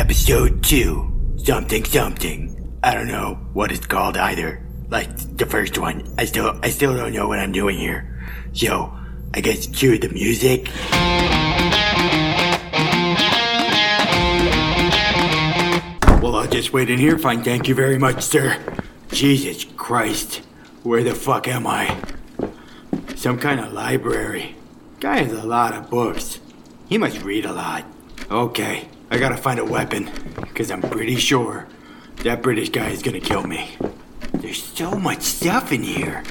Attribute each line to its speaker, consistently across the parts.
Speaker 1: Episode 2. Something something. I don't know what it's called either. Like the first one. I still I still don't know what I'm doing here. So I guess cue the music. Well I'll just wait in here, fine, thank you very much, sir. Jesus Christ. Where the fuck am I? Some kind of library. Guy has a lot of books. He must read a lot. Okay, I gotta find a weapon, because I'm pretty sure that British guy is gonna kill me. There's so much stuff in here.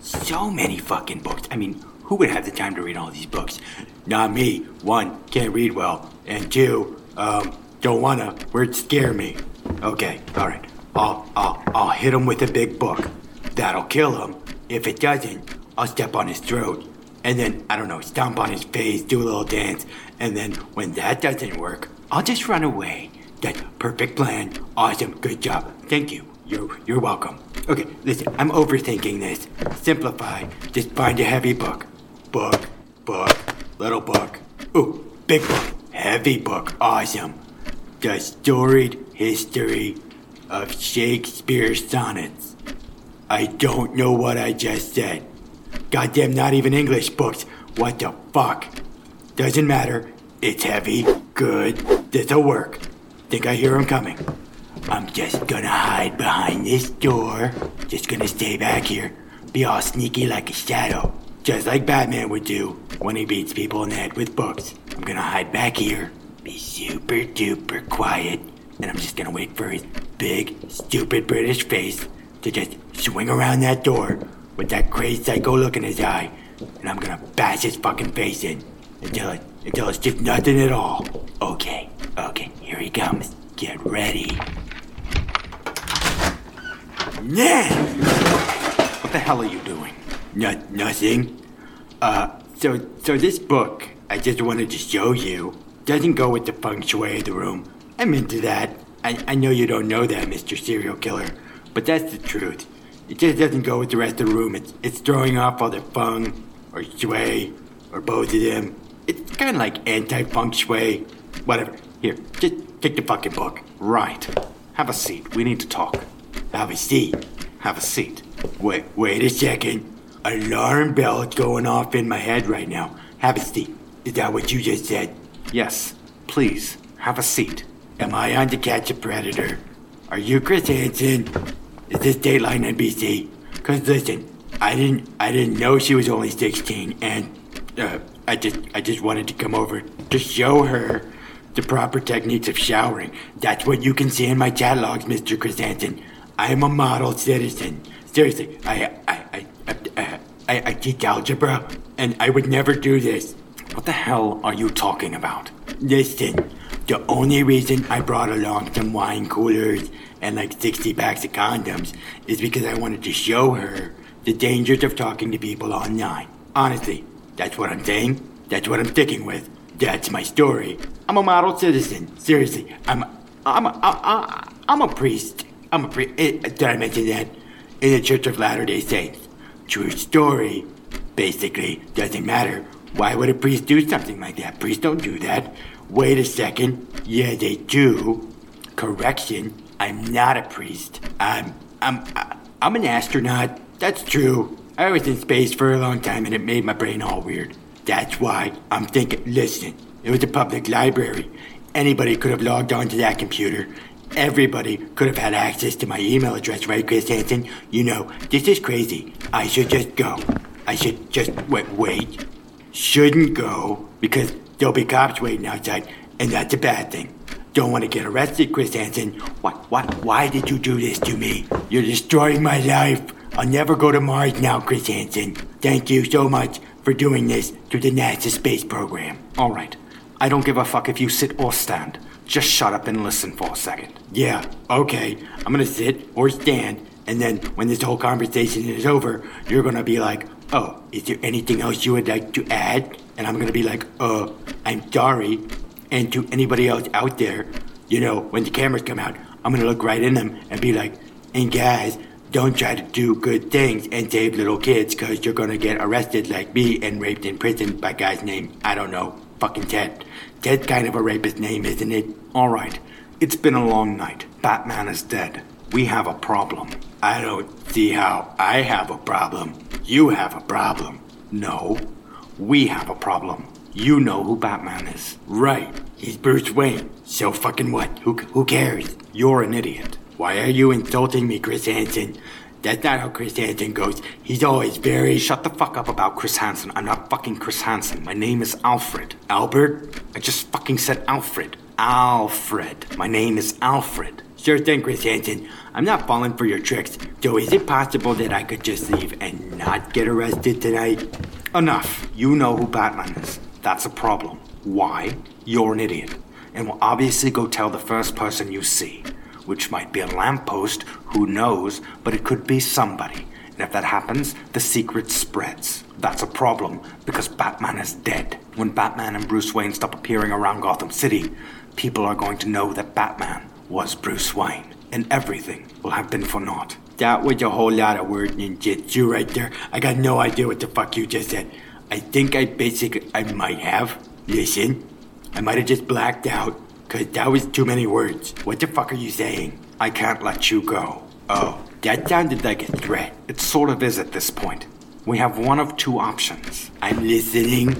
Speaker 1: So many fucking books. I mean, who would have the time to read all these books? Not me. One, can't read well. And two, um, don't wanna. Words scare me. Okay, alright. I'll, I'll, I'll hit him with a big book. That'll kill him. If it doesn't, I'll step on his throat. And then, I don't know, stomp on his face, do a little dance. And then, when that doesn't work, I'll just run away. That's perfect plan. Awesome. Good job. Thank you. You're, you're welcome. Okay, listen, I'm overthinking this. Simplify. Just find a heavy book. Book, book, little book. Ooh, big book. Heavy book. Awesome. The Storied History of Shakespeare's Sonnets. I don't know what I just said. Goddamn, not even English books. What the fuck? Doesn't matter. It's heavy. Good. This'll work. Think I hear him coming. I'm just gonna hide behind this door. Just gonna stay back here. Be all sneaky like a shadow. Just like Batman would do when he beats people in the head with books. I'm gonna hide back here. Be super duper quiet. And I'm just gonna wait for his big, stupid British face to just swing around that door with that crazy psycho look in his eye. And I'm gonna bash his fucking face in until it until it's just nothing at all. Okay, okay, here he comes. Get ready. Yeah!
Speaker 2: What the hell are you doing?
Speaker 1: No, nothing. Uh, so, so this book I just wanted to show you doesn't go with the feng shui of the room. I'm into that. I, I know you don't know that, Mr. Serial Killer, but that's the truth. It just doesn't go with the rest of the room. It's, it's throwing off all the feng or shui or both of them. It's kind of like anti-feng shui. Whatever. Here, just take the fucking book.
Speaker 2: Right. Have a seat. We need to talk.
Speaker 1: Have a seat.
Speaker 2: Have a seat.
Speaker 1: Wait, wait a second. Alarm bell's going off in my head right now. Have a seat. Is that what you just said?
Speaker 2: Yes. Please, have a seat.
Speaker 1: Am I on to catch a predator? Are you Chris Hansen? Is this Dateline NBC? Cause listen, I didn't, I didn't know she was only 16, and uh, I just, I just wanted to come over to show her the proper techniques of showering. That's what you can see in my chat logs, Mr. Hansen. I am a model citizen. Seriously, I, I, I, I, I, I teach algebra, and I would never do this.
Speaker 2: What the hell are you talking about?
Speaker 1: Listen, the only reason I brought along some wine coolers and like 60 packs of condoms is because I wanted to show her the dangers of talking to people online. Honestly, that's what I'm saying. That's what I'm sticking with. That's my story. I'm a model citizen. Seriously, I'm, I'm, a, I, I'm a priest. I'm a priest. Eh, did I mention that? In the Church of Latter Day Saints. True story. Basically, doesn't matter. Why would a priest do something like that? Priests don't do that. Wait a second. Yeah, they do. Correction. I'm not a priest. I'm I'm I'm an astronaut. That's true. I was in space for a long time and it made my brain all weird. That's why I'm thinking listen, it was a public library. Anybody could have logged onto that computer. Everybody could have had access to my email address, right, Chris Hansen? You know, this is crazy. I should just go. I should just wait wait. Shouldn't go because there'll be cops waiting outside, and that's a bad thing. Don't want to get arrested, Chris Hansen. What, what, why did you do this to me? You're destroying my life. I'll never go to Mars now, Chris Hansen. Thank you so much for doing this to the NASA space program.
Speaker 2: All right. I don't give a fuck if you sit or stand. Just shut up and listen for a second.
Speaker 1: Yeah, okay. I'm gonna sit or stand, and then when this whole conversation is over, you're gonna be like, oh, is there anything else you would like to add? And I'm gonna be like, uh, I'm sorry. And to anybody else out there, you know, when the cameras come out, I'm gonna look right in them and be like, and guys, don't try to do good things and save little kids because you're gonna get arrested like me and raped in prison by guys named, I don't know, fucking Ted. Ted's kind of a rapist name, isn't it?
Speaker 2: All right. It's been a long night. Batman is dead. We have a problem.
Speaker 1: I don't see how I have a problem. You have a problem.
Speaker 2: No, we have a problem. You know who Batman is.
Speaker 1: Right. He's Bruce Wayne. So fucking what? Who, who cares?
Speaker 2: You're an idiot.
Speaker 1: Why are you insulting me, Chris Hansen? That's not how Chris Hansen goes. He's always very.
Speaker 2: Shut the fuck up about Chris Hansen. I'm not fucking Chris Hansen. My name is Alfred.
Speaker 1: Albert?
Speaker 2: I just fucking said Alfred. Alfred. My name is Alfred.
Speaker 1: Sure thing, Chris Hansen. I'm not falling for your tricks. So is it possible that I could just leave and not get arrested tonight?
Speaker 2: Enough. You know who Batman is. That's a problem. Why? You're an idiot. And will obviously go tell the first person you see. Which might be a lamppost, who knows, but it could be somebody. And if that happens, the secret spreads. That's a problem, because Batman is dead. When Batman and Bruce Wayne stop appearing around Gotham City, people are going to know that Batman was Bruce Wayne, and everything will have been for naught.
Speaker 1: That was a whole lot of word ninjutsu right there. I got no idea what the fuck you just said. I think I basically, I might have. Listen, I might have just blacked out, cause that was too many words. What the fuck are you saying?
Speaker 2: I can't let you go.
Speaker 1: Oh, that sounded like a threat.
Speaker 2: It sort of is at this point. We have one of two options.
Speaker 1: I'm listening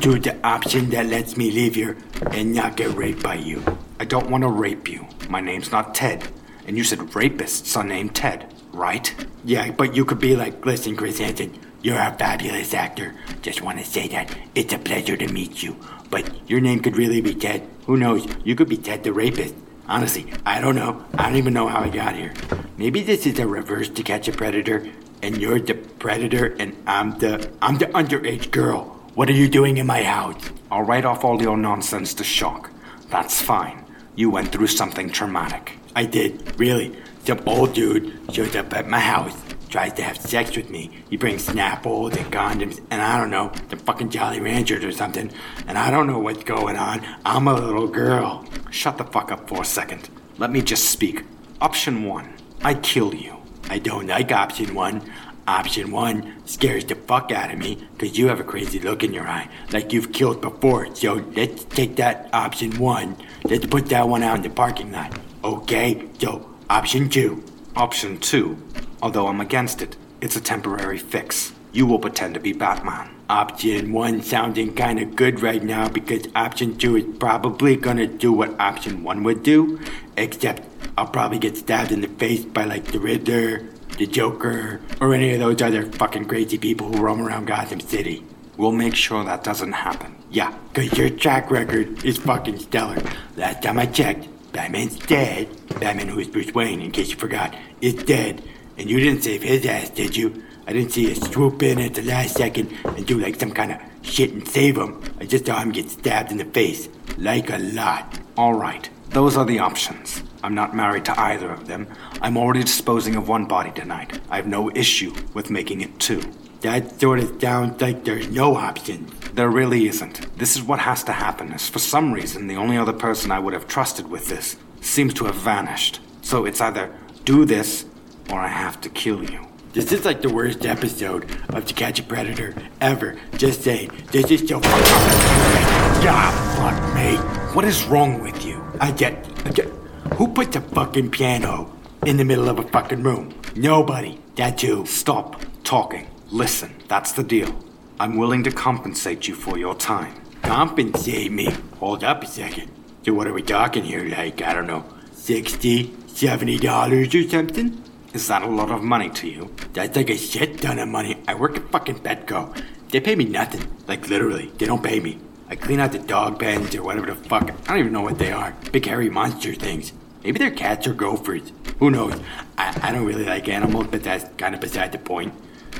Speaker 1: to the option that lets me leave here and not get raped by you.
Speaker 2: I don't want to rape you. My name's not Ted. And you said rapists are named Ted, right?
Speaker 1: Yeah, but you could be like, listen, Chris Hansen, you're a fabulous actor. Just want to say that it's a pleasure to meet you. But your name could really be Ted. Who knows? You could be Ted the rapist. Honestly, I don't know. I don't even know how I got here. Maybe this is a reverse to catch a predator, and you're the predator, and I'm the I'm the underage girl. What are you doing in my house?
Speaker 2: I'll write off all your nonsense to shock. That's fine. You went through something traumatic.
Speaker 1: I did, really. Some old dude showed up at my house, tries to have sex with me. He brings Snapples and condoms, and I don't know, the fucking Jolly Ranchers or something. And I don't know what's going on. I'm a little girl.
Speaker 2: Shut the fuck up for a second. Let me just speak. Option one I kill you.
Speaker 1: I don't like option one. Option one scares the fuck out of me because you have a crazy look in your eye, like you've killed before. So let's take that option one. Let's put that one out in the parking lot. Okay, so option two.
Speaker 2: Option two, although I'm against it, it's a temporary fix. You will pretend to be Batman.
Speaker 1: Option one sounding kind of good right now because option two is probably gonna do what option one would do, except I'll probably get stabbed in the face by like the Riddler, the Joker, or any of those other fucking crazy people who roam around Gotham City.
Speaker 2: We'll make sure that doesn't happen.
Speaker 1: Yeah, cause your track record is fucking stellar. Last time I checked, Batman's dead. Batman, who is Bruce Wayne, in case you forgot, is dead. And you didn't save his ass, did you? I didn't see you swoop in at the last second and do like some kind of shit and save him. I just saw him get stabbed in the face. Like a lot.
Speaker 2: All right, those are the options. I'm not married to either of them. I'm already disposing of one body tonight. I have no issue with making it two.
Speaker 1: That sort of sounds like there's no option.
Speaker 2: There really isn't. This is what has to happen, is for some reason the only other person I would have trusted with this seems to have vanished. So it's either do this or I have to kill you.
Speaker 1: This is like the worst episode of To Catch a Predator ever. Just saying, this is so fucking God, fuck me.
Speaker 2: What is wrong with you?
Speaker 1: I get, I get, who puts a fucking piano in the middle of a fucking room? Nobody. That's you.
Speaker 2: Stop talking. Listen, that's the deal. I'm willing to compensate you for your time.
Speaker 1: Compensate me? Hold up a second. So what are we talking here? Like, I don't know, 60 70 dollars or something?
Speaker 2: Is that a lot of money to you?
Speaker 1: That's like a shit ton of money. I work at fucking Petco. They pay me nothing. Like literally, they don't pay me. I clean out the dog pens or whatever the fuck. I don't even know what they are. Big hairy monster things. Maybe they're cats or gophers. Who knows? I, I don't really like animals, but that's kind of beside the point.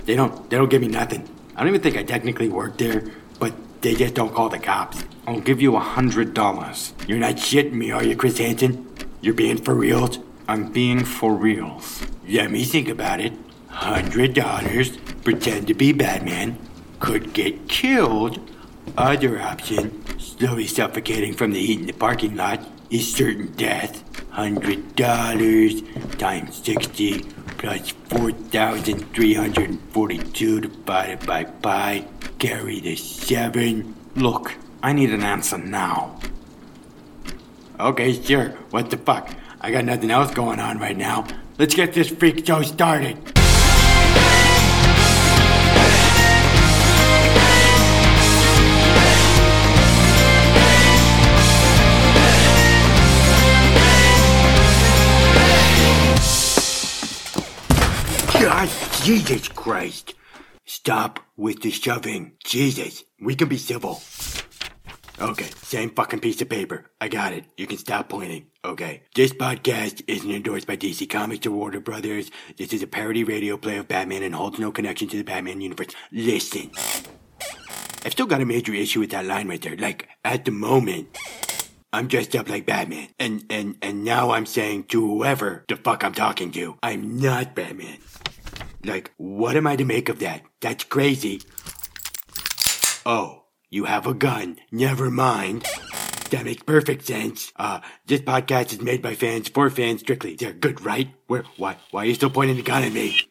Speaker 1: They don't they don't give me nothing. I don't even think I technically work there, but they just don't call the cops.
Speaker 2: I'll give you a hundred dollars.
Speaker 1: You're not shitting me, are you, Chris Hansen? You're being for reals?
Speaker 2: I'm being for reals.
Speaker 1: Let me think about it. Hundred dollars, pretend to be Batman, could get killed. Other option, slowly suffocating from the heat in the parking lot, is certain death. Hundred dollars times sixty plus four thousand three hundred and forty-two divided by pi. Carry the seven.
Speaker 2: Look, I need an answer now.
Speaker 1: Okay, sure. What the fuck? I got nothing else going on right now. Let's get this freak show started. God, Jesus Christ. Stop with the shoving. Jesus, we can be civil. Okay, same fucking piece of paper. I got it. You can stop pointing. Okay. This podcast isn't endorsed by DC Comics or Warner Brothers. This is a parody radio play of Batman and holds no connection to the Batman universe. Listen. I've still got a major issue with that line right there. Like, at the moment, I'm dressed up like Batman. And, and, and now I'm saying to whoever the fuck I'm talking to, I'm not Batman. Like, what am I to make of that? That's crazy. Oh, you have a gun. Never mind. That makes perfect sense. Uh, this podcast is made by fans for fans strictly. They're good, right? Where, why, why are you still pointing the gun at me?